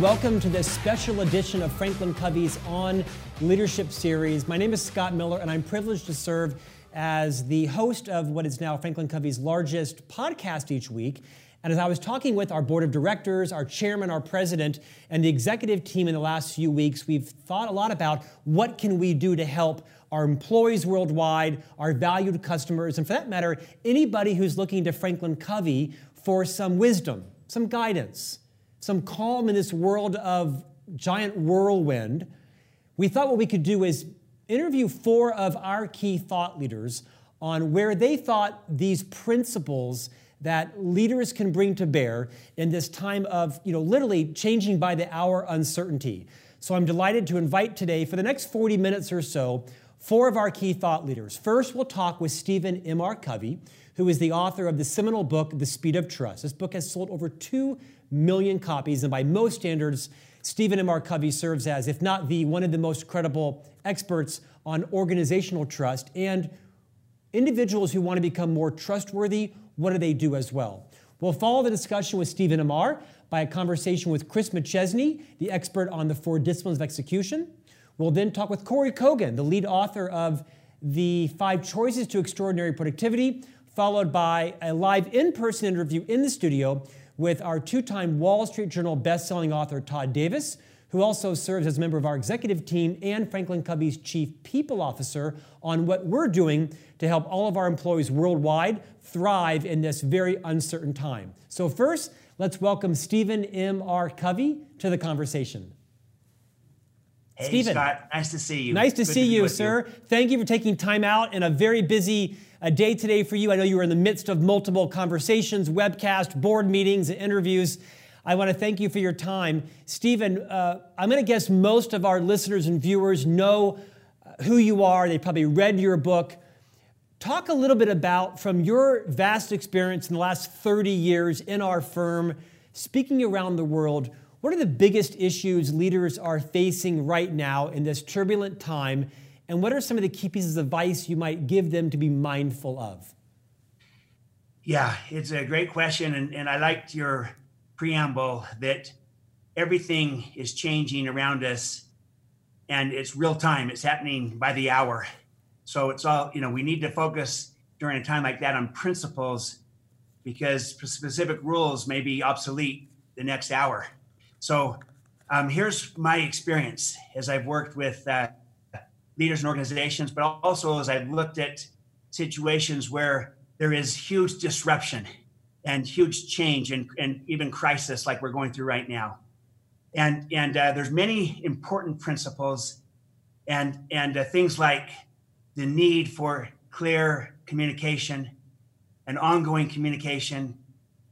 Welcome to this special edition of Franklin Covey's On Leadership series. My name is Scott Miller, and I'm privileged to serve as the host of what is now Franklin Covey's largest podcast each week. And as I was talking with our board of directors, our chairman, our president, and the executive team in the last few weeks, we've thought a lot about what can we do to help our employees worldwide, our valued customers, and for that matter, anybody who's looking to Franklin Covey for some wisdom, some guidance, some calm in this world of giant whirlwind, we thought what we could do is interview four of our key thought leaders on where they thought these principles that leaders can bring to bear in this time of, you know, literally changing by the hour uncertainty. So I'm delighted to invite today, for the next 40 minutes or so, four of our key thought leaders. First, we'll talk with Stephen M. R. Covey, who is the author of the seminal book, The Speed of Trust. This book has sold over 2 million copies, and by most standards, Stephen M. R. Covey serves as, if not the one of the most credible experts on organizational trust and individuals who want to become more trustworthy. What do they do as well? We'll follow the discussion with Stephen M. R. by a conversation with Chris McChesney, the expert on the four disciplines of execution. We'll then talk with Kory Kogon, the lead author of the Five Choices to Extraordinary Productivity, followed by a live in person interview in the studio with our two time Wall Street Journal bestselling author Todd Davis, who also serves as a member of our executive team and Franklin Covey's chief people officer on what we're doing to help all of our employees worldwide thrive in this very uncertain time. So, first, let's welcome Stephen M. R. Covey to the conversation. Hey, Stephen. Scott, nice to see you. Nice to Good see to you, sir. You. Thank you for taking time out in a very busy a day today for you. I know you were in the midst of multiple conversations, webcast, board meetings, and interviews. I want to thank you for your time. Stephen, uh, I'm going to guess most of our listeners and viewers know uh, who you are. They probably read your book. Talk a little bit about, from your vast experience in the last 30 years in our firm, speaking around the world, what are the biggest issues leaders are facing right now in this turbulent time? And what are some of the key pieces of advice you might give them to be mindful of? Yeah, it's a great question. And, and I liked your preamble that everything is changing around us and it's real time, it's happening by the hour. So it's all, you know, we need to focus during a time like that on principles because specific rules may be obsolete the next hour. So um, here's my experience as I've worked with uh, leaders and organizations, but also as I've looked at situations where there is huge disruption and huge change and, and even crisis like we're going through right now. And, and uh, there's many important principles and, and uh, things like the need for clear communication and ongoing communication,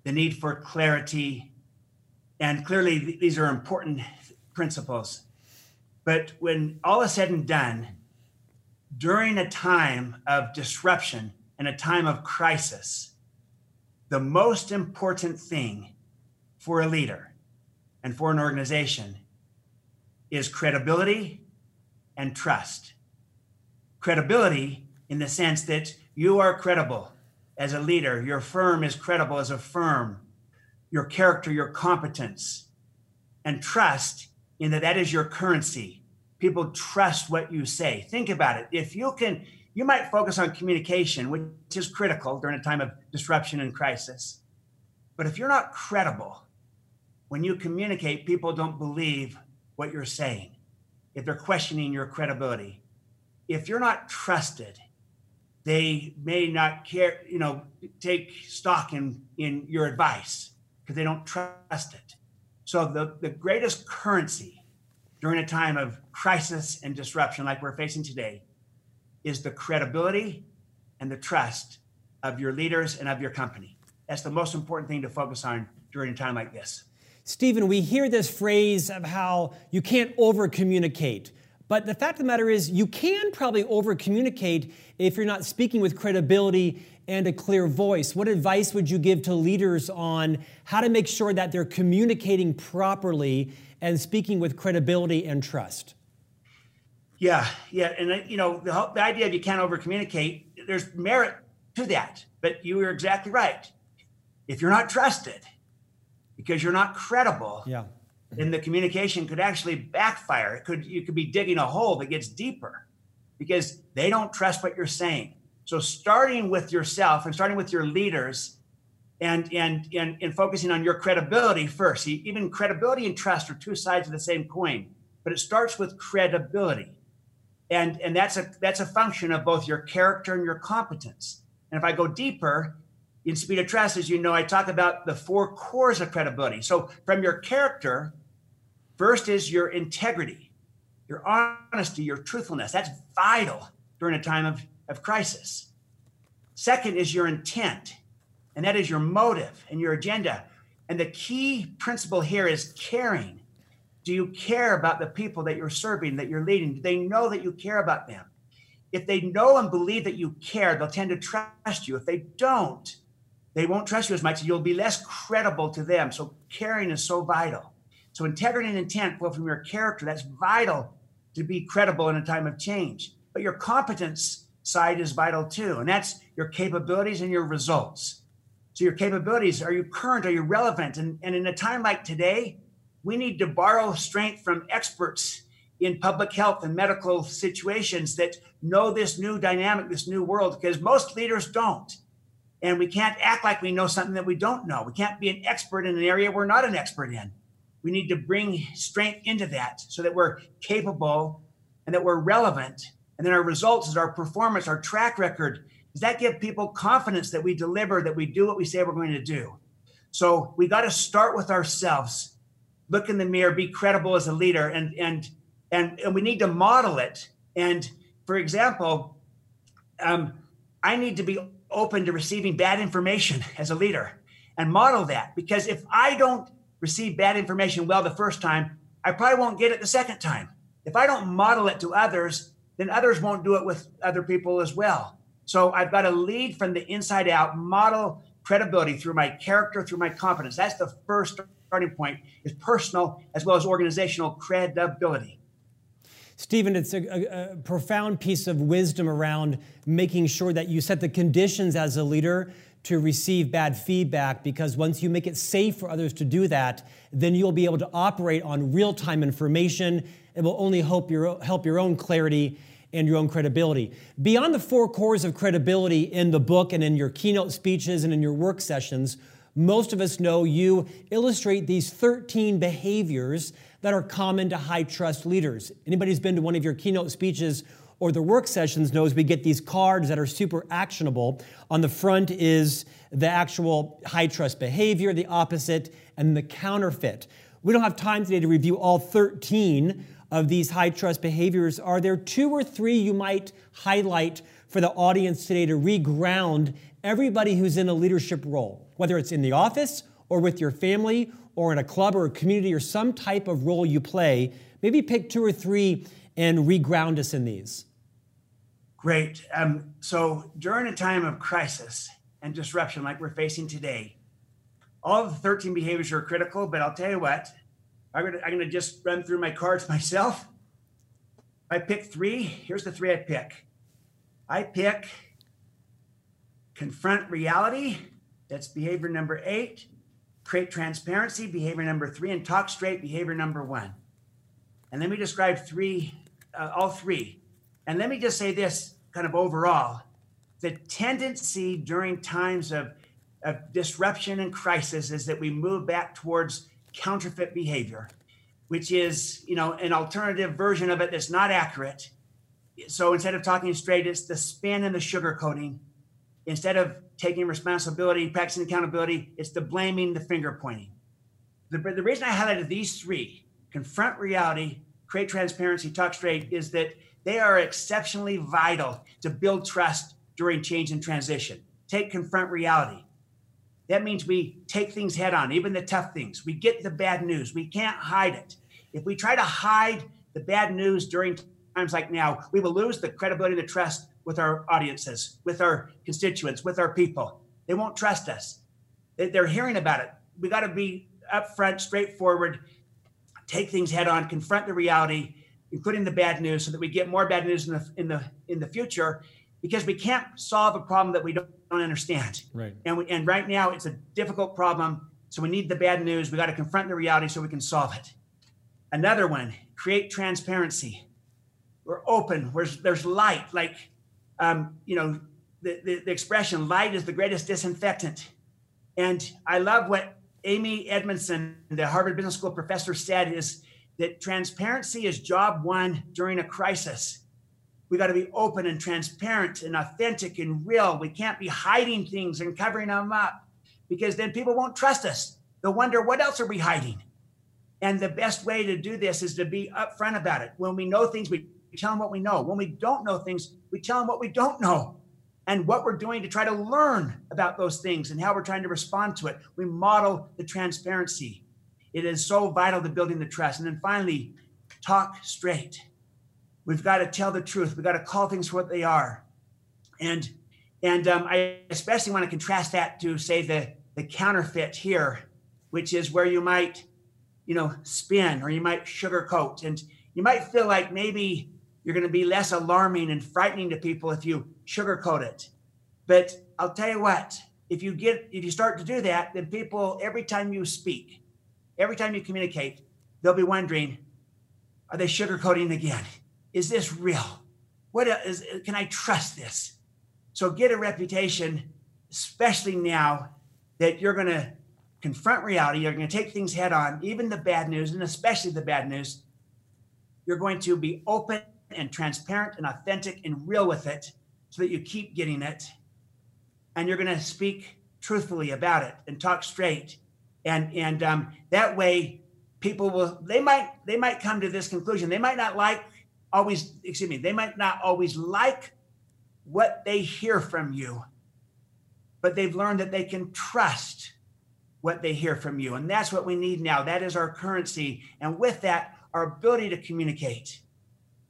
the need for clarity. And clearly, these are important principles. But when all is said and done, during a time of disruption and a time of crisis, the most important thing for a leader and for an organization is credibility and trust. Credibility in the sense that you are credible as a leader, your firm is credible as a firm, your character, your competence, and trust in that that is your currency people trust what you say. Think about it. If you can, you might focus on communication, which is critical during a time of disruption and crisis. But if you're not credible, when you communicate, people don't believe what you're saying. If they're questioning your credibility, if you're not trusted, they may not care, you know, take stock in, in your advice because they don't trust it. So the, the greatest currency during a time of crisis and disruption like we're facing today is the credibility and the trust of your leaders and of your company. That's the most important thing to focus on during a time like this. Stephen, we hear this phrase of how you can't over communicate. But the fact of the matter is, you can probably over communicate if you're not speaking with credibility and a clear voice. What advice would you give to leaders on how to make sure that they're communicating properly and speaking with credibility and trust? Yeah, yeah, and uh, you know the, the idea of you can't over communicate. There's merit to that, but you are exactly right. If you're not trusted, because you're not credible, yeah, then the communication could actually backfire. It could you could be digging a hole that gets deeper because they don't trust what you're saying. So starting with yourself and starting with your leaders and and and, and focusing on your credibility first. See, even credibility and trust are two sides of the same coin, but it starts with credibility. And and that's a that's a function of both your character and your competence. And if I go deeper, in Speed of Trust, as you know, I talk about the four cores of credibility. So from your character, first is your integrity, your honesty, your truthfulness. That's vital during a time of, of crisis. Second is your intent, and that is your motive and your agenda. And the key principle here is caring. Do you care about the people that you're serving, that you're leading? Do they know that you care about them? If they know and believe that you care, they'll tend to trust you. If they don't, they won't trust you as much. You'll be less credible to them. So caring is so vital. So integrity and intent flow from your character. That's vital to be credible in a time of change. But your competence side is vital too, and that's your capabilities and your results. So your capabilities are you current? Are you relevant? And, and in a time like today, we need to borrow strength from experts in public health and medical situations that know this new dynamic, this new world, because most leaders don't. And we can't act like we know something that we don't know. We can't be an expert in an area we're not an expert in. We need to bring strength into that so that we're capable and that we're relevant. And then our results is our performance, our track record. Does that give people confidence that we deliver, that we do what we say we're going to do? So we got to start with ourselves, look in the mirror, be credible as a leader, and and and, and we need to model it. And for example, um, I need to be open to receiving bad information as a leader and model that. Because if I don't receive bad information well the first time, I probably won't get it the second time. If I don't model it to others, then others won't do it with other people as well. So I've got to lead from the inside out, model credibility through my character, through my competence. That's the first starting point is personal as well as organizational credibility. Stephen, it's a, a, profound piece of wisdom around making sure that you set the conditions as a leader to receive bad feedback because once you make it safe for others to do that, then you'll be able to operate on real time information. It will only help your, help your own clarity and your own credibility. Beyond the four cores of credibility in the book and in your keynote speeches and in your work sessions, most of us know you illustrate these 13 behaviors that are common to high trust leaders. Anybody who's been to one of your keynote speeches or the work sessions knows we get these cards that are super actionable. On the front is the actual high trust behavior, the opposite, and the counterfeit. We don't have time today to review all 13 of these high trust behaviors. Are there two or three you might highlight for the audience today to reground everybody who's in a leadership role, whether it's in the office or with your family or in a club or a community or some type of role you play, maybe pick two or three and reground us in these. Great. Um, so during a time of crisis and disruption like we're facing today, all of the 13 behaviors are critical, but I'll tell you what, I'm gonna, I'm gonna just run through my cards myself. I pick three. Here's the three I pick. I pick confront reality. That's behavior number eight create transparency, behavior number three, and talk straight, behavior number one. And let me describe three, uh, all three. And let me just say this kind of overall the tendency during times of, of disruption and crisis is that we move back towards counterfeit behavior, which is, you know, an alternative version of it that's not accurate. So instead of talking straight, it's the spin and the sugarcoating. Instead of taking responsibility, practicing accountability. It's the blaming, the finger pointing. The, the reason I highlighted these three confront reality, create transparency, talk straight is that they are exceptionally vital to build trust during change and transition. Take confront reality. That means we take things head on, even the tough things. We get the bad news. We can't hide it. If we try to hide the bad news during times like now, we will lose the credibility, and the trust with our audiences, with our constituents, with our people. They won't trust us. They're hearing about it. We got to be upfront, straightforward, take things head on, confront the reality, including the bad news, so that we get more bad news in the in the in the future, because we can't solve a problem that we don't, don't understand. Right. And we, and right now it's a difficult problem, so we need the bad news. We got to confront the reality so we can solve it. Another one, create transparency. We're open. Where's there's light. Like, um, you know, the, the, the expression light is the greatest disinfectant. And I love what Amy Edmondson, the Harvard Business School professor, said is that transparency is job one during a crisis. We got to be open and transparent and authentic and real. We can't be hiding things and covering them up because then people won't trust us. They'll wonder, what else are we hiding? And the best way to do this is to be upfront about it. When we know things, we tell them what we know. When we don't know things, we tell them what we don't know and what we're doing to try to learn about those things and how we're trying to respond to it. We model the transparency. It is so vital to building the trust. And then finally, talk straight. We've got to tell the truth. We've got to call things what they are. And and um, I especially want to contrast that to say the the counterfeit here, which is where you might, you know, spin or you might sugarcoat, and you might feel like maybe you're going to be less alarming and frightening to people if you sugarcoat it. But I'll tell you what, if you get if you start to do that, then people every time you speak, every time you communicate, they'll be wondering, are they sugarcoating again? Is this real? What is can I trust this? So get a reputation, especially now that you're going to confront reality, you're going to take things head on, even the bad news, and especially the bad news. You're going to be open and transparent and authentic and real with it so that you keep getting it. And you're going to speak truthfully about it and talk straight. And, and um, that way, people will, they might, they might come to this conclusion. They might not like always, excuse me, they might not always like what they hear from you, but they've learned that they can trust what they hear from you. And that's what we need now. That is our currency. And with that, our ability to communicate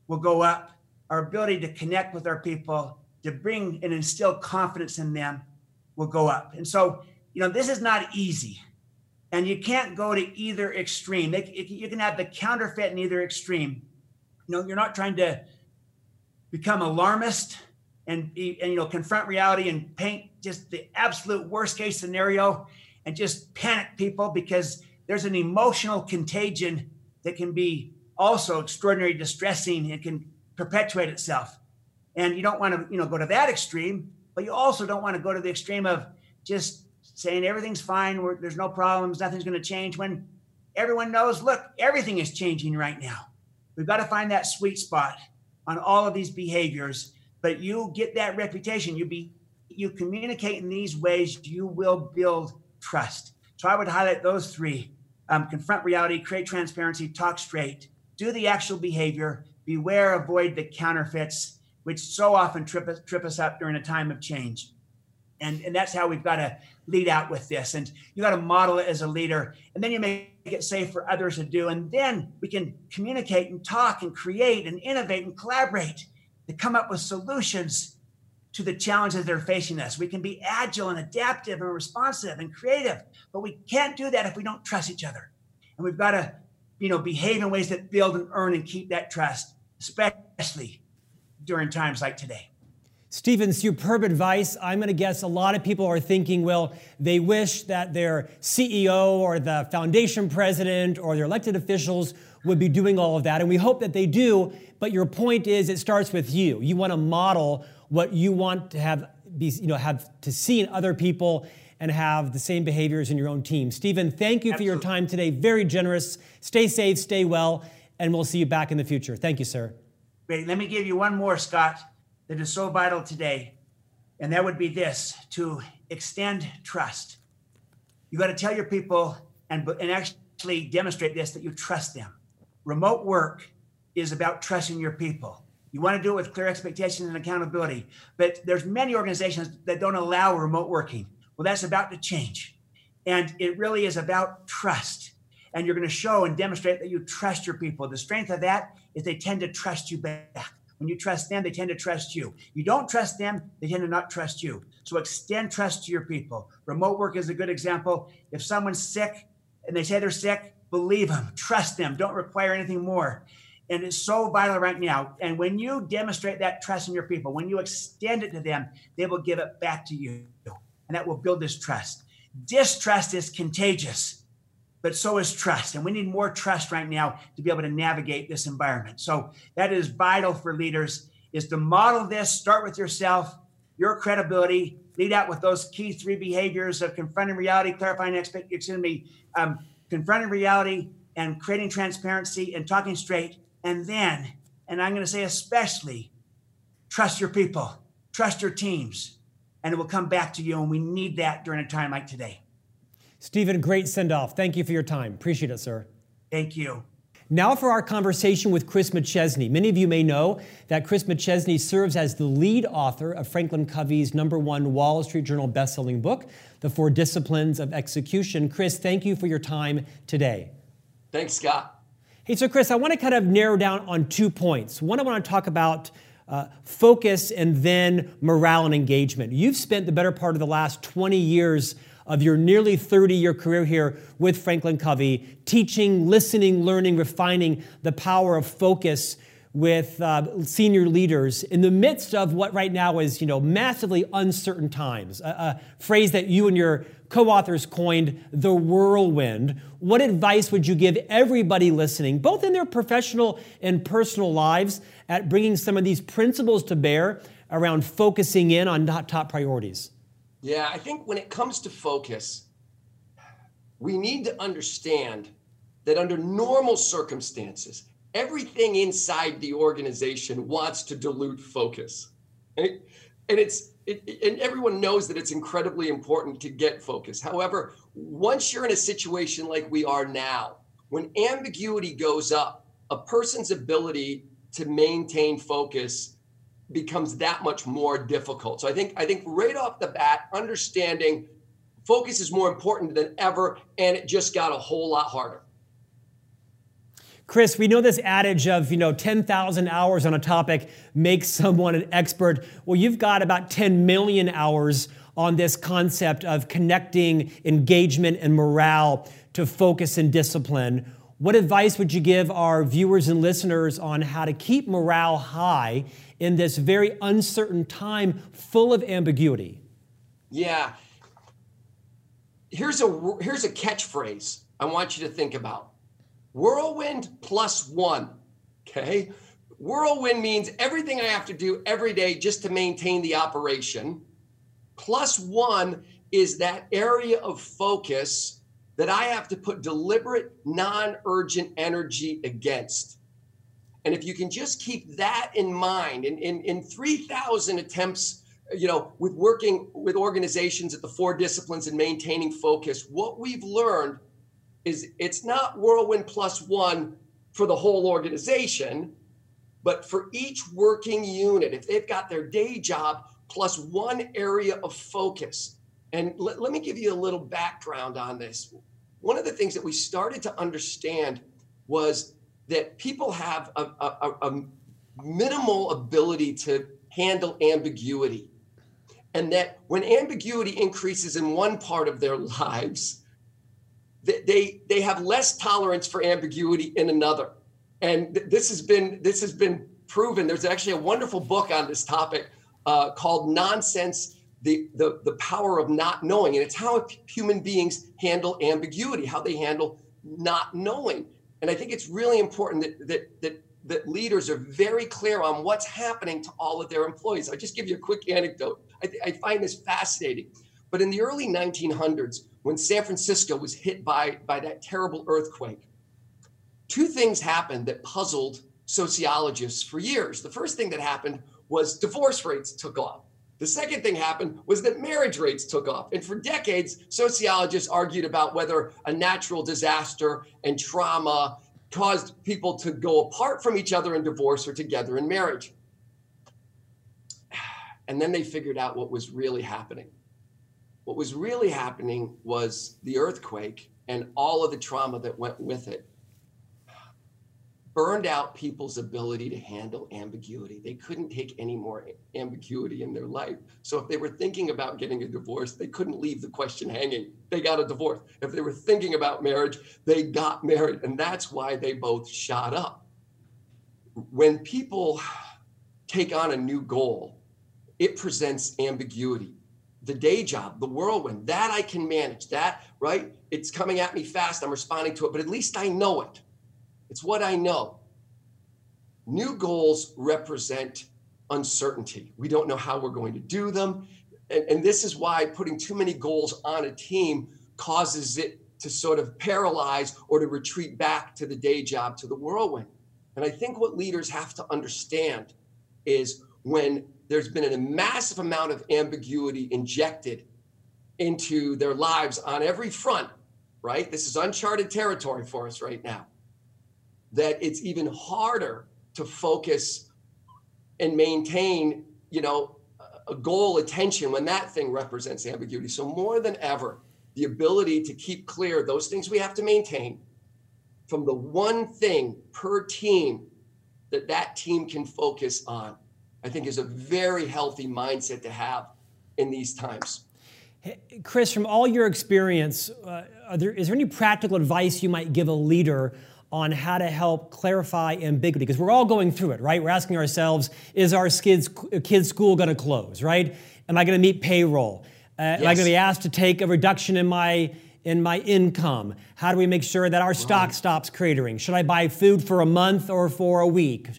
will go up. Our ability to connect with our people, to bring and instill confidence in them will go up. And so, you know, this is not easy. And you can't go to either extreme. You can have the counterfeit in either extreme. You know, you're not trying to become alarmist and, and you know confront reality and paint just the absolute worst case scenario and just panic people because there's an emotional contagion that can be also extraordinarily distressing and can perpetuate itself. And you don't want to, you know, go to that extreme, but you also don't want to go to the extreme of just saying everything's fine, there's no problems, nothing's going to change when everyone knows, look, everything is changing right now. We've got to find that sweet spot on all of these behaviors, but you get that reputation, you be you communicate in these ways, you will build trust. So I would highlight those three. Um, confront reality, create transparency, talk straight, do the actual behavior, beware, avoid the counterfeits, which so often trip us, trip us up during a time of change. And, and that's how we've got to lead out with this. And you got to model it as a leader. And then you make it safe for others to do. And then we can communicate and talk and create and innovate and collaborate to come up with solutions to the challenges that are facing us. We can be agile and adaptive and responsive and creative, but we can't do that if we don't trust each other. And we've got to you know, behave in ways that build and earn and keep that trust, especially during times like today. Stephen, superb advice. I'm going to guess a lot of people are thinking, well, they wish that their CEO or the foundation president or their elected officials would be doing all of that. And we hope that they do. But your point is it starts with you. You want to model what you want to have be, you know, have to see in other people and have the same behaviors in your own team. Stephen, thank you Absolutely. for your time today. Very generous. Stay safe, stay well, and we'll see you back in the future. Thank you, sir. Great. Let me give you one more, Scott, that is so vital today. And that would be this to extend trust. You got to tell your people and, and actually demonstrate this that you trust them. Remote work is about trusting your people. You want to do it with clear expectations and accountability. But there's many organizations that don't allow remote working. Well, that's about to change. And it really is about trust. And you're going to show and demonstrate that you trust your people. The strength of that is they tend to trust you back. When you trust them, they tend to trust you. You don't trust them, they tend to not trust you. So extend trust to your people. Remote work is a good example. If someone's sick and they say they're sick, believe them, trust them, don't require anything more. And it's so vital right now. And when you demonstrate that trust in your people, when you extend it to them, they will give it back to you and that will build this trust. Distrust is contagious. But so is trust. And we need more trust right now to be able to navigate this environment. So that is vital for leaders is to model this, start with yourself, your credibility, lead out with those key three behaviors of confronting reality, clarifying expectations, excuse me, um, confronting reality and creating transparency and talking straight. And then, and I'm going to say especially, trust your people, trust your teams, and it will come back to you. And we need that during a time like today. Stephen, great send off. Thank you for your time. Appreciate it, sir. Thank you. Now for our conversation with Chris McChesney. Many of you may know that Chris McChesney serves as the lead author of Franklin Covey's number one Wall Street Journal bestselling book, The Four Disciplines of Execution. Chris, thank you for your time today. Thanks, Scott. Hey, so Chris, I want to kind of narrow down on two points. One, I want to talk about uh, focus and then morale and engagement. You've spent the better part of the last 20 years of your nearly 30 year career here with Franklin Covey, teaching, listening, learning, refining the power of focus with uh, senior leaders in the midst of what right now is you know massively uncertain times. A, a phrase that you and your co-authors coined the whirlwind. What advice would you give everybody listening both in their professional and personal lives at bringing some of these principles to bear around focusing in on not top priorities yeah, I think when it comes to focus, we need to understand that under normal circumstances, everything inside the organization wants to dilute focus. And, it's it, and everyone knows that it's incredibly important to get focus. However, once you're in a situation like we are now, when ambiguity goes up, a person's ability to maintain focus becomes that much more difficult. So I think I think right off the bat, understanding focus is more important than ever, and it just got a whole lot harder. Chris, we know this adage of, you know, 10,000 hours on a topic makes someone an expert. Well, you've got about 10 million hours on this concept of connecting engagement and morale to focus and discipline. What advice would you give our viewers and listeners on how to keep morale high in this very uncertain time full of ambiguity? Yeah. Here's a here's a catchphrase I want you to think about. Whirlwind plus 1. Okay? Whirlwind means everything I have to do every day just to maintain the operation. Plus 1 is that area of focus that I have to put deliberate, non urgent energy against. And if you can just keep that in mind, in, in, in 3,000 attempts, you know, with working with organizations at the four disciplines and maintaining focus, what we've learned is it's not whirlwind plus one for the whole organization, but for each working unit, if they've got their day job plus one area of focus. And let, let me give you a little background on this. One of the things that we started to understand was that people have a, a, a minimal ability to handle ambiguity. And that when ambiguity increases in one part of their lives, they, they have less tolerance for ambiguity in another. And this has been this has been proven. There's actually a wonderful book on this topic uh, called Nonsense the, the, the power of not knowing. And it's how human beings handle ambiguity, how they handle not knowing. And I think it's really important that that that that leaders are very clear on what's happening to all of their employees. I'll just give you a quick anecdote. I, I find this fascinating. But in the early 1900s, when San Francisco was hit by, by that terrible earthquake, two things happened that puzzled sociologists for years. The first thing that happened was divorce rates took off. The second thing happened was that marriage rates took off. And for decades, sociologists argued about whether a natural disaster and trauma caused people to go apart from each other in divorce or together in marriage. And then they figured out what was really happening. What was really happening was the earthquake and all of the trauma that went with it burned out people's ability to handle ambiguity. They couldn't take any more ambiguity in their life. So if they were thinking about getting a divorce, they couldn't leave the question hanging. They got a divorce. If they were thinking about marriage, they got married. And that's why they both shot up. When people take on a new goal, it presents ambiguity. the day job, the whirlwind, that I can manage. That, right? It's coming at me fast. I'm responding to it, but at least I know it. It's what I know. New goals represent uncertainty. We don't know how we're going to do them. And, and this is why putting too many goals on a team causes it to sort of paralyze or to retreat back to the day job, to the whirlwind. And I think what leaders have to understand is when there's been a massive amount of ambiguity injected into their lives on every front, right? This is uncharted territory for us right now. That it's even harder to focus and maintain, you know, a goal attention when that thing represents ambiguity. So more than ever, the ability to keep clear those things we have to maintain from the one thing per team that that team can focus on I think is a very healthy mindset to have in these times. Chris, from all your experience, uh, there, is there any practical advice you might give a leader on how to help clarify ambiguity? Because we're all going through it, right? We're asking ourselves, is our kids' kids' school going to close, right? Am I going to meet payroll? Uh, yes. Am I going to be asked to take a reduction in my in my income? How do we make sure that our right. stock stops cratering? Should I buy food for a month or for a week?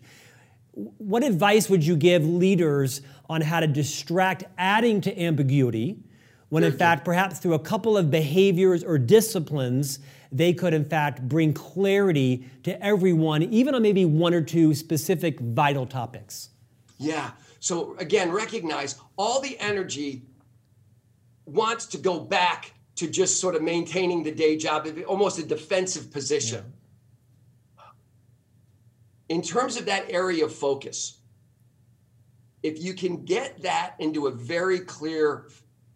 what advice would you give leaders on how to distract adding to ambiguity when in fact perhaps through a couple of behaviors or disciplines they could in fact bring clarity to everyone even on maybe one or two specific vital topics. Yeah. So again recognize all the energy wants to go back to just sort of maintaining the day job almost a defensive position. Yeah. In terms of that area of focus, if you can get that into a very clear,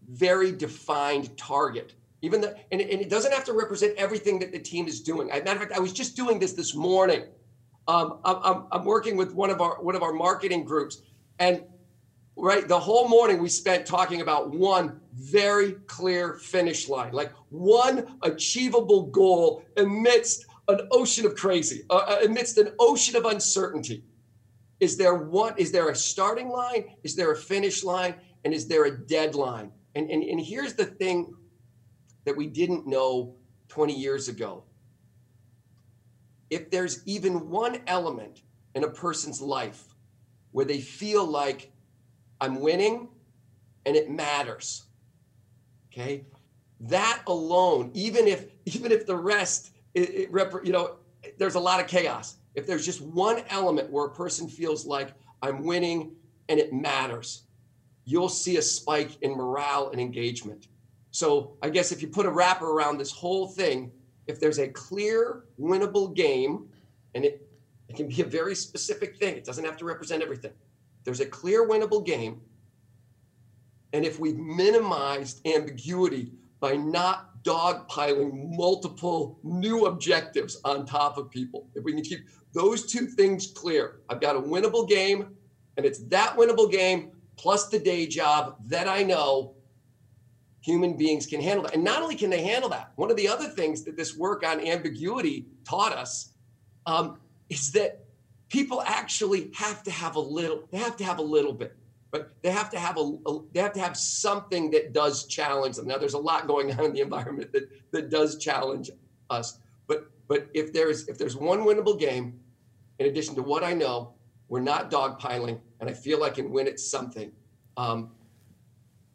very defined target, even the, and, and it doesn't have to represent everything that the team is doing. As matter of fact, I was just doing this this morning. Um, I'm, I'm working with one of our one of our marketing groups, and right the whole morning we spent talking about one very clear finish line, like one achievable goal amidst an ocean of crazy, uh, uh, amidst an ocean of uncertainty. Is there one? Is there a starting line? Is there a finish line? And is there a deadline? And, and, and here's the thing that we didn't know 20 years ago. If there's even one element in a person's life where they feel like I'm winning and it matters, okay, that alone, even if even if the rest it, it rep- you know, there's a lot of chaos. If there's just one element where a person feels like I'm winning and it matters, you'll see a spike in morale and engagement. So I guess if you put a wrapper around this whole thing, if there's a clear winnable game, and it, it can be a very specific thing, it doesn't have to represent everything. There's a clear winnable game. And if we've minimized ambiguity by not dogpiling multiple new objectives on top of people. If we can keep those two things clear, I've got a winnable game, and it's that winnable game plus the day job that I know human beings can handle that. And not only can they handle that, one of the other things that this work on ambiguity taught us um, is that people actually have to have a little, they have to have a little bit but they have to have a, a, they have to have something that does challenge them. Now, there's a lot going on in the environment that that does challenge us. But but if there's if there's one winnable game, in addition to what I know, we're not dogpiling, and I feel I can win at something. Um,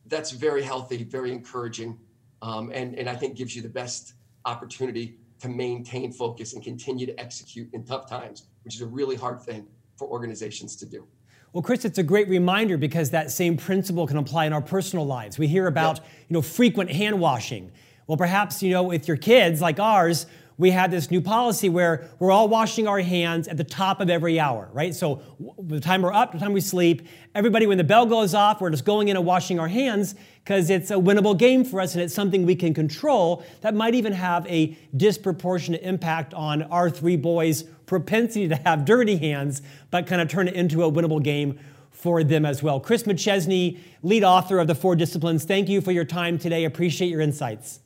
that's very healthy, very encouraging, um, and and I think gives you the best opportunity to maintain focus and continue to execute in tough times, which is a really hard thing for organizations to do. Well, Chris, it's a great reminder because that same principle can apply in our personal lives. We hear about, you know, frequent hand washing. Well, perhaps, you know, with your kids like ours, we have this new policy where we're all washing our hands at the top of every hour, right? So the time we're up, the time we sleep, everybody, when the bell goes off, we're just going in and washing our hands because it's a winnable game for us and it's something we can control that might even have a disproportionate impact on our three boys' propensity to have dirty hands, but kind of turn it into a winnable game for them as well. Chris McChesney, lead author of the Four Disciplines, thank you for your time today. Appreciate your insights.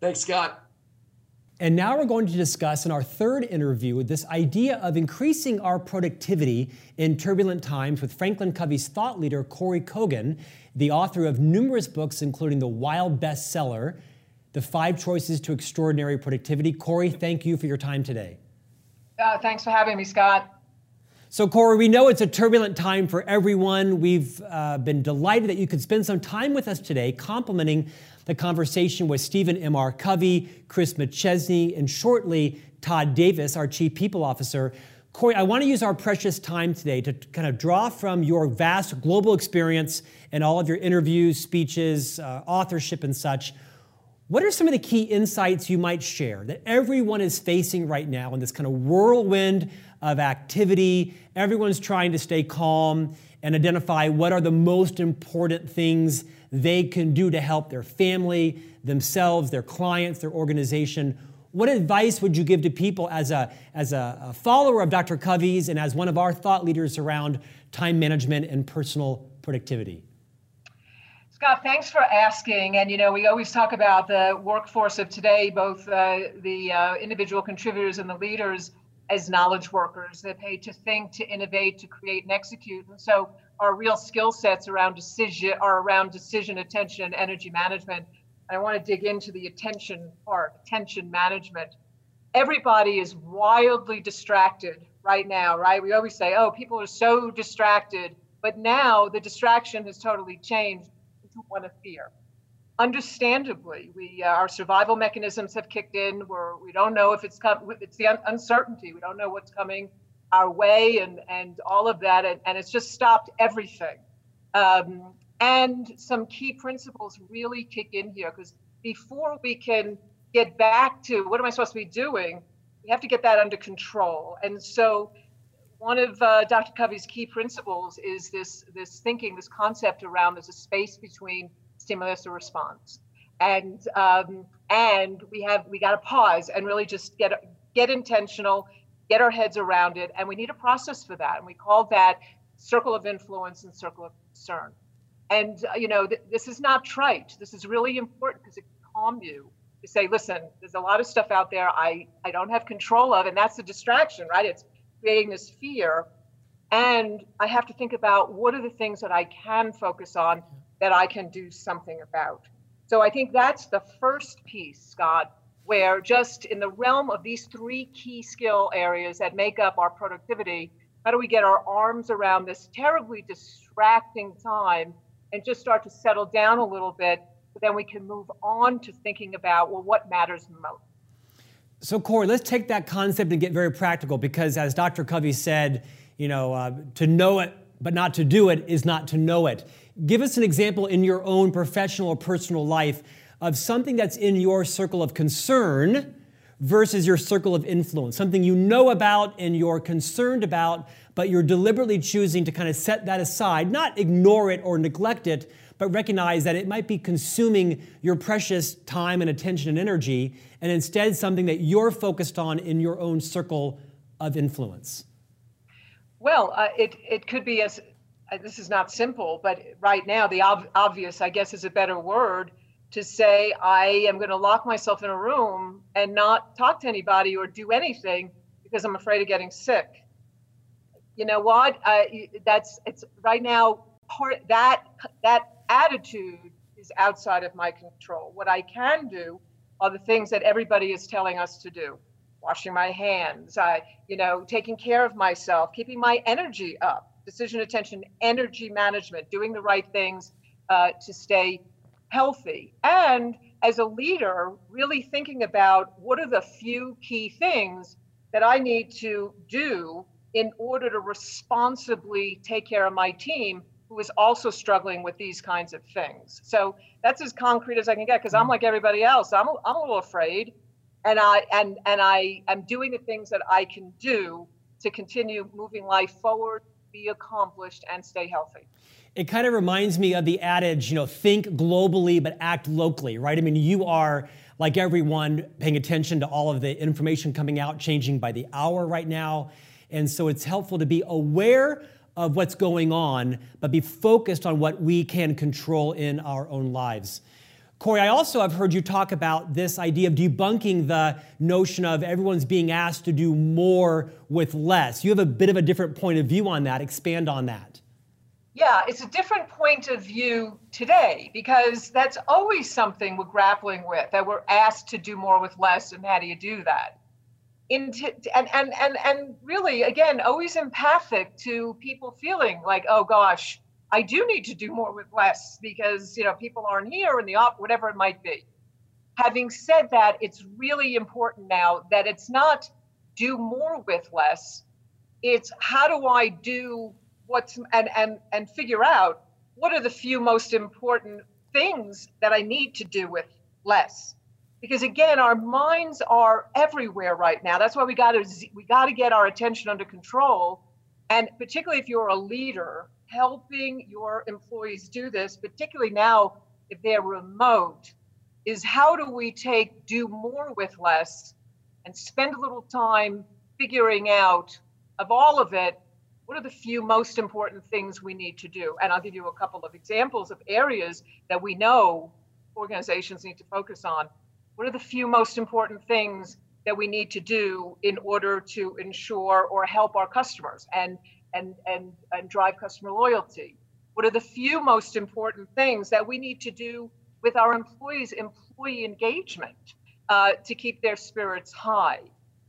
Thanks, Scott. And now we're going to discuss in our third interview this idea of increasing our productivity in turbulent times with Franklin Covey's thought leader, Kory Kogon, the author of numerous books, including the Wild bestseller, The Five Choices to Extraordinary Productivity. Kory, thank you for your time today. Uh, thanks for having me, Scott. So, Kory, we know it's a turbulent time for everyone. We've uh, been delighted that you could spend some time with us today, complementing the conversation with Stephen M.R. Covey, Chris McChesney, and shortly Todd Davis, our Chief People Officer. Kory, I want to use our precious time today to kind of draw from your vast global experience and all of your interviews, speeches, uh, authorship, and such. What are some of the key insights you might share that everyone is facing right now in this kind of whirlwind of activity? Everyone's trying to stay calm and identify what are the most important things they can do to help their family, themselves, their clients, their organization. What advice would you give to people as a, as a, follower of Dr. Covey's and as one of our thought leaders around time management and personal productivity? Scott, thanks for asking. And you know, we always talk about the workforce of today, both uh, the uh, individual contributors and the leaders as knowledge workers. They're paid to think, to innovate, to create and execute. And so our real skill sets around decision are around decision, attention, and energy management. And I want to dig into the attention part, attention management. Everybody is wildly distracted right now, right? We always say, oh, people are so distracted. But now the distraction has totally changed into one of fear understandably, we uh, our survival mechanisms have kicked in. Where we don't know if it's. It's the un- uncertainty. We don't know what's coming our way, and and all of that, and, and it's just stopped everything. Um, and some key principles really kick in here because before we can get back to what am I supposed to be doing, we have to get that under control. And so, one of uh, Dr. Covey's key principles is this this thinking, this concept around there's a space between stimulus or response. And um, and we have we got to pause and really just get get intentional, get our heads around it, and we need a process for that. And we call that circle of influence and circle of concern. And uh, you know th- this is not trite. This is really important because it can calm you to say, listen, there's a lot of stuff out there I I don't have control of, and that's the distraction, right? It's creating this fear. And I have to think about what are the things that I can focus on that I can do something about. So I think that's the first piece, Scott, where just in the realm of these three key skill areas that make up our productivity, how do we get our arms around this terribly distracting time and just start to settle down a little bit? So then we can move on to thinking about, well, what matters most? So, Kory, let's take that concept and get very practical because, as Dr. Covey said, you know, uh, to know it but not to do it is not to know it. Give us an example in your own professional or personal life of something that's in your circle of concern versus your circle of influence, something you know about and you're concerned about, but you're deliberately choosing to kind of set that aside, not ignore it or neglect it, but recognize that it might be consuming your precious time and attention and energy, and instead something that you're focused on in your own circle of influence. Well, uh, it, it could be as this is not simple, but right now, the ob- obvious, I guess, is a better word to say I am going to lock myself in a room and not talk to anybody or do anything because I'm afraid of getting sick. You know what? Uh, that's it's right now. Part that that attitude is outside of my control. What I can do are the things that everybody is telling us to do: washing my hands, I, you know, taking care of myself, keeping my energy up decision attention, energy management, doing the right things uh, to stay healthy. And as a leader, really thinking about what are the few key things that I need to do in order to responsibly take care of my team who is also struggling with these kinds of things. So that's as concrete as I can get because I'm like everybody else. I'm a, I'm a little afraid and I and and I am doing the things that I can do to continue moving life forward be accomplished and stay healthy. It kind of reminds me of the adage, you know, think globally but act locally, right? I mean, you are like everyone paying attention to all of the information coming out, changing by the hour right now. And so it's helpful to be aware of what's going on, but be focused on what we can control in our own lives. Kory, I also have heard you talk about this idea of debunking the notion of everyone's being asked to do more with less. You have a bit of a different point of view on that. Expand on that. Yeah, it's a different point of view today because that's always something we're grappling with that we're asked to do more with less, and how do you do that? And, and, and, and really, again, always empathic to people feeling like, oh gosh, I do need to do more with less because you know people aren't here in the op, whatever it might be. Having said that, it's really important now that it's not do more with less. It's how do I do what's and and and figure out what are the few most important things that I need to do with less. Because again, our minds are everywhere right now. That's why we got to we got to get our attention under control. And particularly if you're a leader, helping your employees do this, particularly now if they're remote, is how do we take do more with less and spend a little time figuring out of all of it, what are the few most important things we need to do? And I'll give you a couple of examples of areas that we know organizations need to focus on. What are the few most important things that we need to do in order to ensure or help our customers? And and, and, and drive customer loyalty? What are the few most important things that we need to do with our employees' employee engagement uh, to keep their spirits high?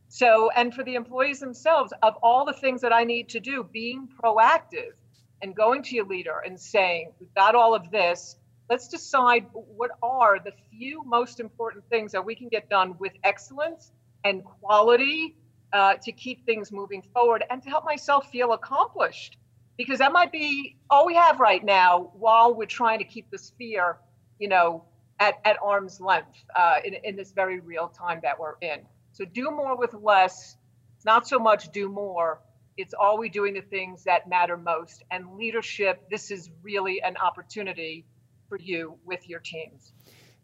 So, and for the employees themselves, of all the things that I need to do, being proactive and going to your leader and saying, We've got all of this. Let's decide what are the few most important things that we can get done with excellence and quality uh, to keep things moving forward and to help myself feel accomplished. Because that might be all we have right now while we're trying to keep this fear you know at, at arm's length uh, in, in this very real time that we're in. So do more with less. It's not so much do more. It's are we doing the things that matter most? And leadership this is really an opportunity for you with your teams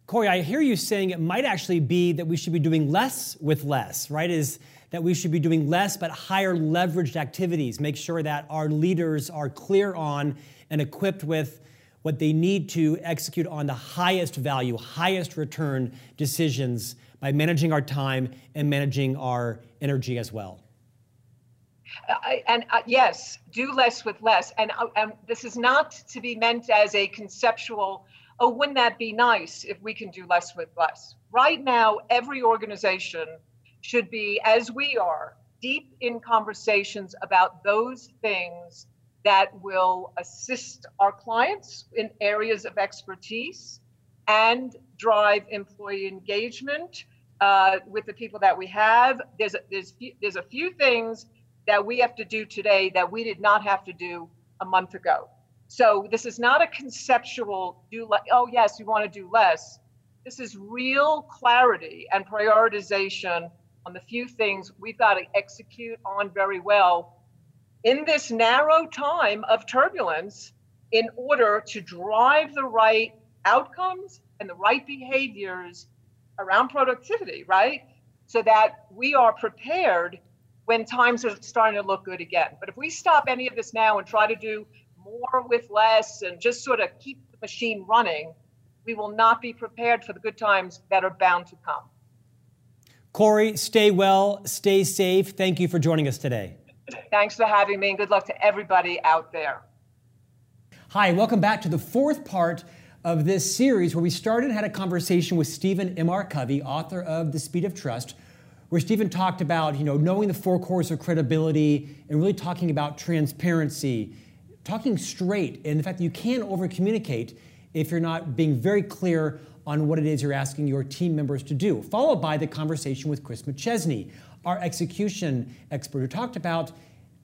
Kory i hear you saying it might actually be that we should be doing less with less right is that we should be doing less but higher leveraged activities. Make sure that our leaders are clear on and equipped with what they need to execute on the highest value, highest return decisions by managing our time and managing our energy as well. Uh, and uh, yes, do less with less. And, uh, and this is not to be meant as a conceptual, oh, wouldn't that be nice if we can do less with less? Right now, every organization should be, as we are, deep in conversations about those things that will assist our clients in areas of expertise and drive employee engagement uh, with the people that we have. There's a, there's there's a few things that we have to do today that we did not have to do a month ago. So this is not a conceptual do le- oh yes we want to do less. This is real clarity and prioritization on the few things we've got to execute on very well in this narrow time of turbulence in order to drive the right outcomes and the right behaviors around productivity, right? So that we are prepared when times are starting to look good again. But if we stop any of this now and try to do more with less and just sort of keep the machine running, we will not be prepared for the good times that are bound to come. Kory, stay well, stay safe. Thank you for joining us today. Thanks for having me, and good luck to everybody out there. Hi, welcome back to the fourth part of this series where we started and had a conversation with Stephen M. R. Covey, author of The Speed of Trust, where Stephen talked about, you know, knowing the four cores of credibility and really talking about transparency, talking straight, and the fact that you can over communicate if you're not being very clear on what it is you're asking your team members to do, followed by the conversation with Chris McChesney, our execution expert, who talked about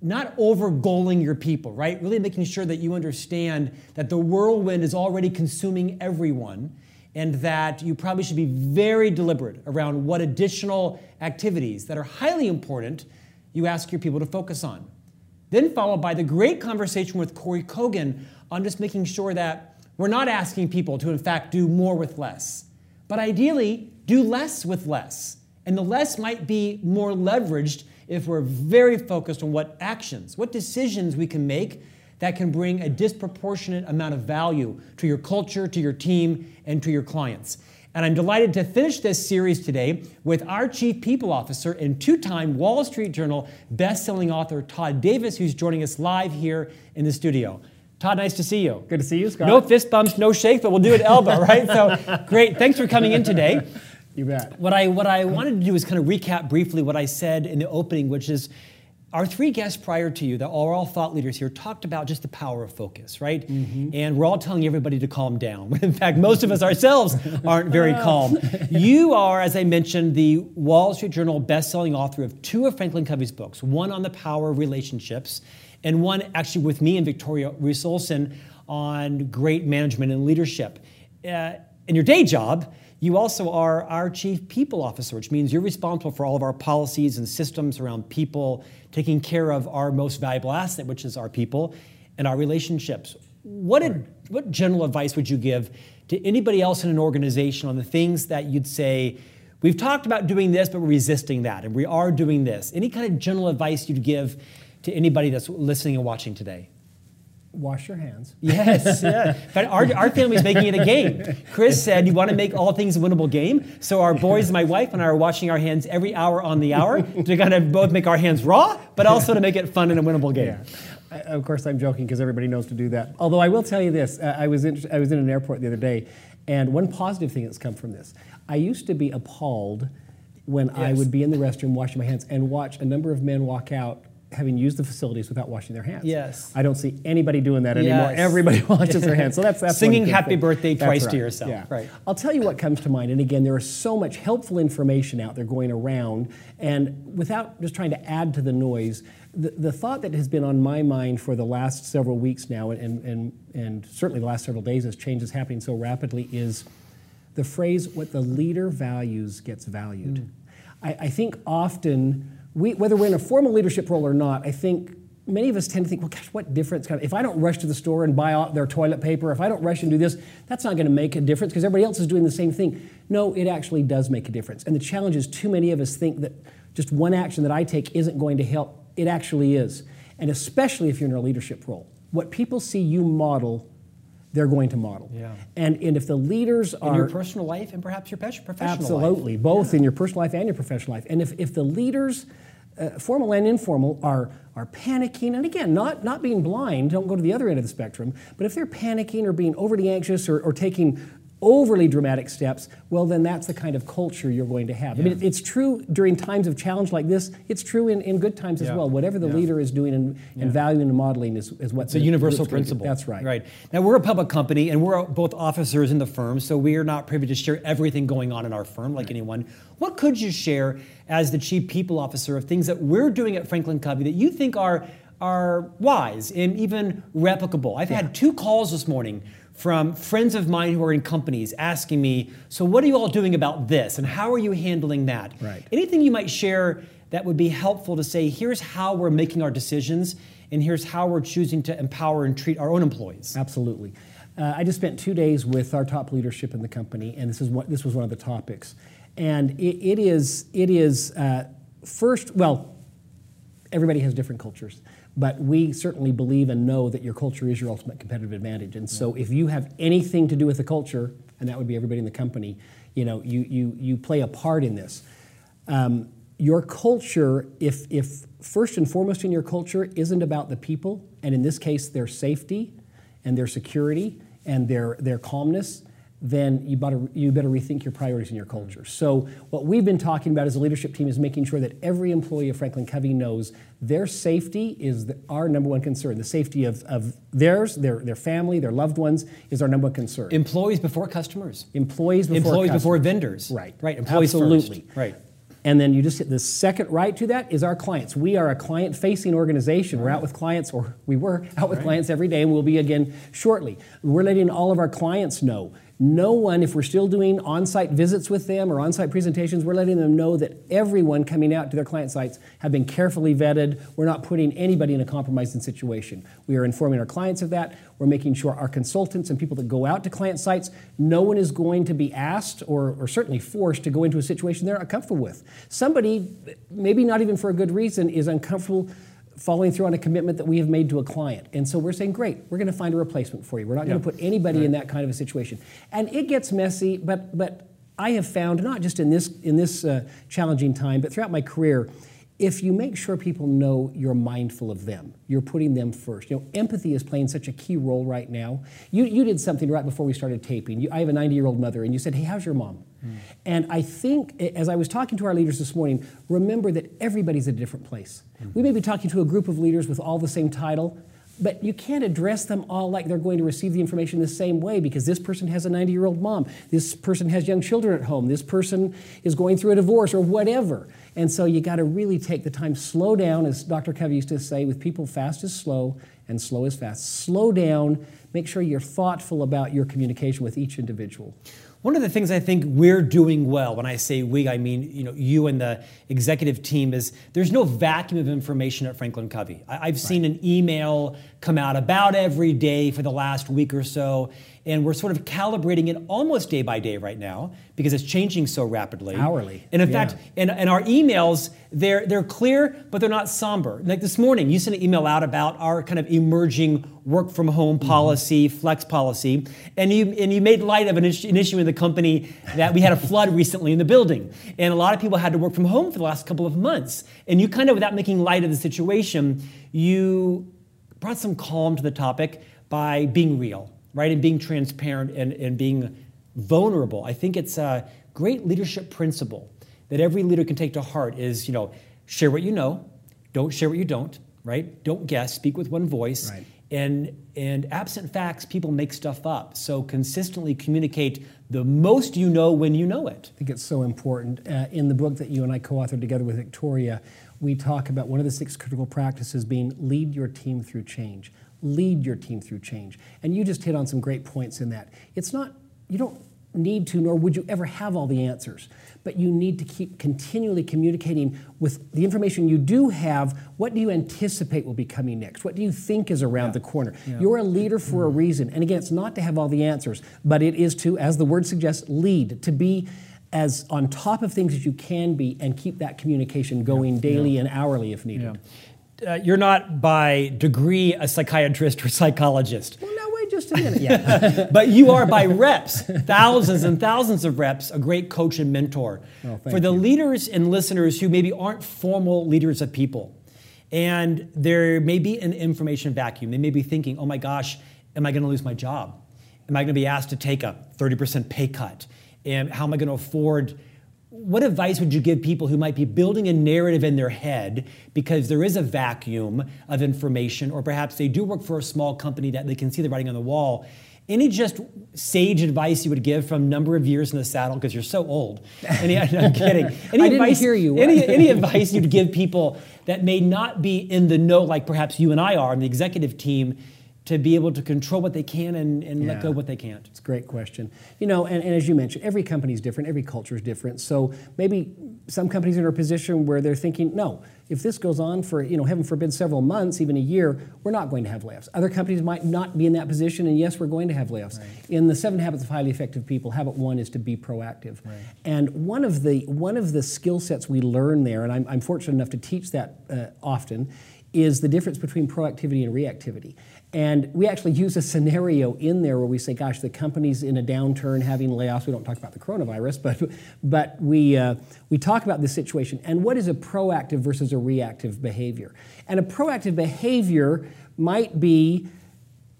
not over goaling your people, right? Really making sure that you understand that the whirlwind is already consuming everyone and that you probably should be very deliberate around what additional activities that are highly important you ask your people to focus on. Then, followed by the great conversation with Kory Kogon on just making sure that we're not asking people to, in fact, do more with less, but ideally, do less with less. And the less might be more leveraged if we're very focused on what actions, what decisions we can make that can bring a disproportionate amount of value to your culture, to your team, and to your clients. And I'm delighted to finish this series today with our Chief People Officer and two time Wall Street Journal best-selling author Todd Davis, who's joining us live here in the studio. Todd, nice to see you. Good to see you, Scott. No fist bumps, no shake, but we'll do it elbow, right? So great. Thanks for coming in today. You bet. What I what I wanted to do is kind of recap briefly what I said in the opening, which is our three guests prior to you, that are all thought leaders here, talked about just the power of focus, right? Mm-hmm. And we're all telling everybody to calm down. In fact, most of us ourselves aren't very calm. You are, as I mentioned, the Wall Street Journal best-selling author of two of Franklin Covey's books, one on the power of relationships, and one actually with me and Victoria Reese Olsson on great management and leadership. Uh, in your day job, you also are our chief people officer, which means you're responsible for all of our policies and systems around people, taking care of our most valuable asset, which is our people and our relationships. What, did, what general advice would you give to anybody else in an organization on the things that you'd say, we've talked about doing this, but we're resisting that, and we are doing this? Any kind of general advice you'd give to anybody that's listening and watching today? Wash your hands. Yes, yeah. But our, our family's making it a game. Chris said, You want to make all things a winnable game? So our boys, my wife, and I are washing our hands every hour on the hour to kind of both make our hands raw, but also to make it fun and a winnable game. Yeah. of course, I'm joking because everybody knows to do that. Although I will tell you this uh, I, was in, I was in an airport the other day, and one positive thing that's come from this I used to be appalled when yes. I would be in the restroom washing my hands and watch a number of men walk out having used the facilities without washing their hands. Yes. I don't see anybody doing that anymore. Yes. Everybody washes their hands. So that's that's singing happy thing. birthday that's twice right. to yourself. Yeah. Right. I'll tell you what comes to mind. And again, there is so much helpful information out there going around. And without just trying to add to the noise, the, the thought that has been on my mind for the last several weeks now, and, and, and certainly the last several days as change is happening so rapidly, is the phrase, what the leader values gets valued. Mm. I, I think often, we, whether we're in a formal leadership role or not, I think many of us tend to think, well, gosh, what difference? If I don't rush to the store and buy out their toilet paper, if I don't rush and do this, that's not going to make a difference because everybody else is doing the same thing. No, it actually does make a difference. And the challenge is too many of us think that just one action that I take isn't going to help. It actually is. And especially if you're in a leadership role. What people see you model, they're going to model. Yeah. And, and if the leaders are. In your personal life and perhaps your professional absolutely, life. Absolutely, both yeah. in your personal life and your professional life. And if, if the leaders uh, formal and informal, are, are panicking, and again, not, not being blind, don't go to the other end of the spectrum, but if they're panicking or being overly anxious or, or taking overly dramatic steps, well, then that's the kind of culture you're going to have. Yeah. I mean, it's true during times of challenge like this. It's true in, in good times yeah. as well. Whatever the yeah. leader is doing and, and valuing and modeling is, is what's a universal principle. That's right. Right. Now, we're a public company and we're both officers in the firm, so we are not privy to share everything going on in our firm like right. anyone. What could you share as the chief people officer of things that we're doing at Franklin Covey that you think are, are wise and even replicable? I've had two calls this morning from friends of mine who are in companies asking me, so what are you all doing about this and how are you handling that? Right. Anything you might share that would be helpful to say, here's how we're making our decisions and here's how we're choosing to empower and treat our own employees. Absolutely. Uh, I just spent two days with our top leadership in the company, and this is what this was one of the topics. And it, it is it is uh, first well, everybody has different cultures. But we certainly believe and know that your culture is your ultimate competitive advantage. And so if you have anything to do with the culture, and that would be everybody in the company, you know, you, you, you play a part in this. Um, your culture, if, if first and foremost in your culture isn't about the people, and in this case, their safety and their security and their, their calmness, then you better, you better rethink your priorities and your culture. So, what we've been talking about as a leadership team is making sure that every employee of Franklin Covey knows their safety is the, our number one concern. The safety of, of theirs, their, their family, their loved ones is our number one concern. Employees before customers. Employees before Employees customers. before vendors. Right. Right. Employees Absolutely. First. Right. And then you just hit the second right to that is our clients. We are a client facing organization. We're out with clients, or we were out with right. clients every day, and we'll be again shortly. We're letting all of our clients know no one, if we're still doing on site visits with them or on site presentations, we're letting them know that everyone coming out to their client sites have been carefully vetted. We're not putting anybody in a compromising situation. We are informing our clients of that. We're making sure our consultants and people that go out to client sites, no one is going to be asked or, or certainly forced to go into a situation they're uncomfortable with. Somebody, maybe not even for a good reason, is uncomfortable following through on a commitment that we have made to a client. And so we're saying, great, we're going to find a replacement for you. We're not going to put anybody right. in that kind of a situation. And it gets messy, but but I have found not just in this in this uh, challenging time, but throughout my career, if you make sure people know you're mindful of them, you're putting them first. You know, empathy is playing such a key role right now. You, you did something right before we started taping. You, I have a 90 year old mother, and you said, Hey, how's your mom? Mm. And I think, as I was talking to our leaders this morning, remember that everybody's at a different place. Mm. We may be talking to a group of leaders with all the same title, but you can't address them all like they're going to receive the information the same way because this person has a 90 year old mom, this person has young children at home, this person is going through a divorce or whatever. And so you got to really take the time, slow down, as Dr. Covey used to say, with people, fast is slow and slow is fast. Slow down, make sure you're thoughtful about your communication with each individual. One of the things I think we're doing well, when I say we, I mean you know you and the executive team, is there's no vacuum of information at Franklin Covey. I, have seen an email come out about every day for the last week or so, and we're sort of calibrating it almost day by day right now because it's changing so rapidly. Hourly. And in yeah. fact, and, and our emails, they're, they're clear, but they're not somber. Like this morning, you sent an email out about our kind of emerging work from home mm-hmm. policy, mm-hmm. flex policy, and you, and you made light of an issue, an issue in the company that we had a flood recently in the building. And a lot of people had to work from home for the last couple of months. And you kind of, without making light of the situation, you brought some calm to the topic by being real right? And being transparent and, and being vulnerable. I think it's a great leadership principle that every leader can take to heart is, you know, share what you know, don't share what you don't, right? Don't guess, speak with one voice. Right. And, and absent facts, people make stuff up. So consistently communicate the most you know when you know it. I think it's so important. Uh, in the book that you and I co authored together with Victoria, we talk about one of the six critical practices being lead your team through change lead your team through change. And you just hit on some great points in that. It's not, you don't need to, nor would you ever have all the answers, but you need to keep continually communicating with the information you do have. What do you anticipate will be coming next? What do you think is around yeah. the corner? Yeah. You're a leader for a mm-hmm. reason. And again, it's not to have all the answers, but it is to, as the word suggests, lead, to be as on top of things as you can be and keep that communication going yeah. daily and hourly if needed uh, you're not by degree a psychiatrist or psychologist. Well, no, wait just a minute. Yeah. but you are by reps, thousands and thousands of reps, a great coach and mentor. Oh, For the you. leaders and listeners who maybe aren't formal leaders of people, and there may be an information vacuum, they may be thinking, oh my gosh, am I going to lose my job? Am I going to be asked to take a 30% pay cut? And how am I going to afford what advice would you give people who might be building a narrative in their head because there is a vacuum of information, or perhaps they do work for a small company that they can see the writing on the wall? Any just sage advice you would give from number of years in the saddle because you're so old? Any, I'm kidding. Any I advice, didn't hear you. Any, any advice you'd give people that may not be in the know, like perhaps you and I are, on the executive team, to be able to control what they can and, and yeah. let go what they can't? It's a great question. You know, and, and as you mentioned, every company is different, every culture is different. So maybe some companies are in a position where they're thinking, no, if this goes on for, you know, heaven forbid, several months, even a year, we're not going to have layoffs. Other companies might not be in that position, and yes, we're going to have layoffs. Right. In the Seven Habits of Highly Effective People, habit one is to be proactive. Right. And one of the one of the skill sets we learn there, and I'm, I'm fortunate enough to teach that uh, often, is the difference between proactivity and reactivity. And we actually use a scenario in there where we say, gosh, the company's in a downturn having layoffs. We don't talk about the coronavirus, but, but we, uh, we talk about this situation. And what is a proactive versus a reactive behavior? And a proactive behavior might be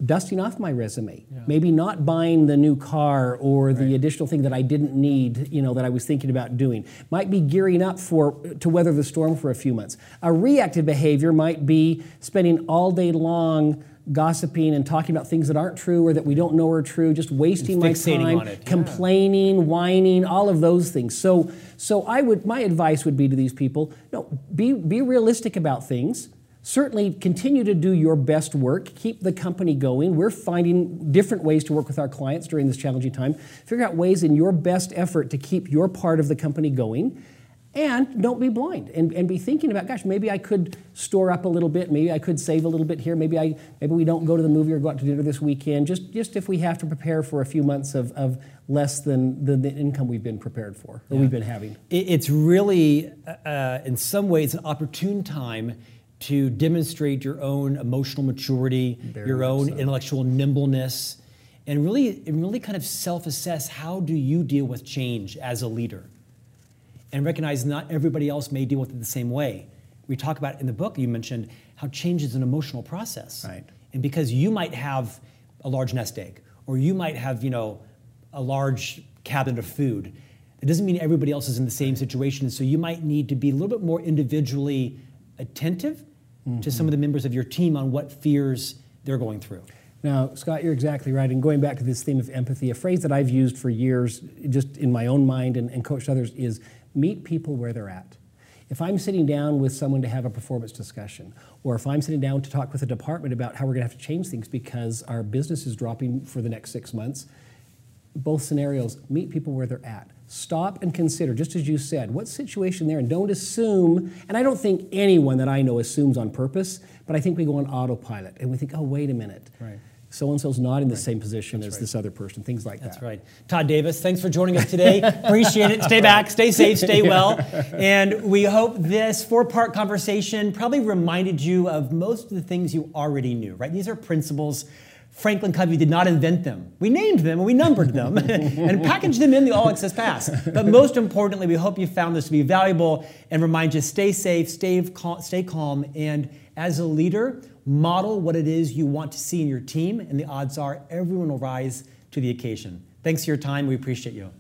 dusting off my resume yeah. maybe not buying the new car or right. the additional thing that i didn't need you know that i was thinking about doing might be gearing up for to weather the storm for a few months a reactive behavior might be spending all day long gossiping and talking about things that aren't true or that we don't know are true, just wasting my time, complaining, yeah. whining, all of those things. So, so I would, my advice would be to these people: no, be be realistic about things. Certainly, continue to do your best work. Keep the company going. We're finding different ways to work with our clients during this challenging time. Figure out ways in your best effort to keep your part of the company going and don't be blind and, and be thinking about, gosh, maybe I could store up a little bit, maybe I could save a little bit here, maybe I maybe we don't go to the movie or go out to dinner this weekend, just just if we have to prepare for a few months of, of less than the, the income we've been prepared for or yeah. we've been having. It's really, uh, in some ways, an opportune time to demonstrate your own emotional maturity, Very your own so. intellectual nimbleness, and really, and really kind of self-assess how do you deal with change as a leader, and recognize not everybody else may deal with it the same way. We talk about in the book you mentioned how change is an emotional process, Right. and because you might have a large nest egg, or you might have you know a large cabinet of food. It doesn't mean everybody else is in the same situation. So you might need to be a little bit more individually attentive to some of mm-hmm. the members of your team on what fears they're going through. Now, Scott, you're exactly right. And going back to this theme of empathy, a phrase that I've used for years, just in my own mind and, and coached others, is meet people where they're at. If I'm sitting down with someone to have a performance discussion, or if I'm sitting down to talk with a department about how we're going to have to change things because our business is dropping for the next six months, both scenarios, meet people where they're at. Stop and consider, just as you said, what situation they're in. Don't assume, and I don't think anyone that I know assumes on purpose, but I think we go on autopilot and we think, oh, wait a minute. Right. So and so's not in the same position as this other person, things like That's that. That's right. Todd Davis, thanks for joining us today. Appreciate it. Stay back, stay safe, stay well. And we hope this four part conversation probably reminded you of most of the things you already knew, right? These are principles. Franklin Covey did not invent them. We named them and we numbered them and packaged them in the All Access Pass. But most importantly, we hope you found this to be valuable and remind you stay safe, stay, cal- stay calm, and as a leader, model what it is you want to see in your team, and the odds are everyone will rise to the occasion. Thanks for your time. We appreciate you.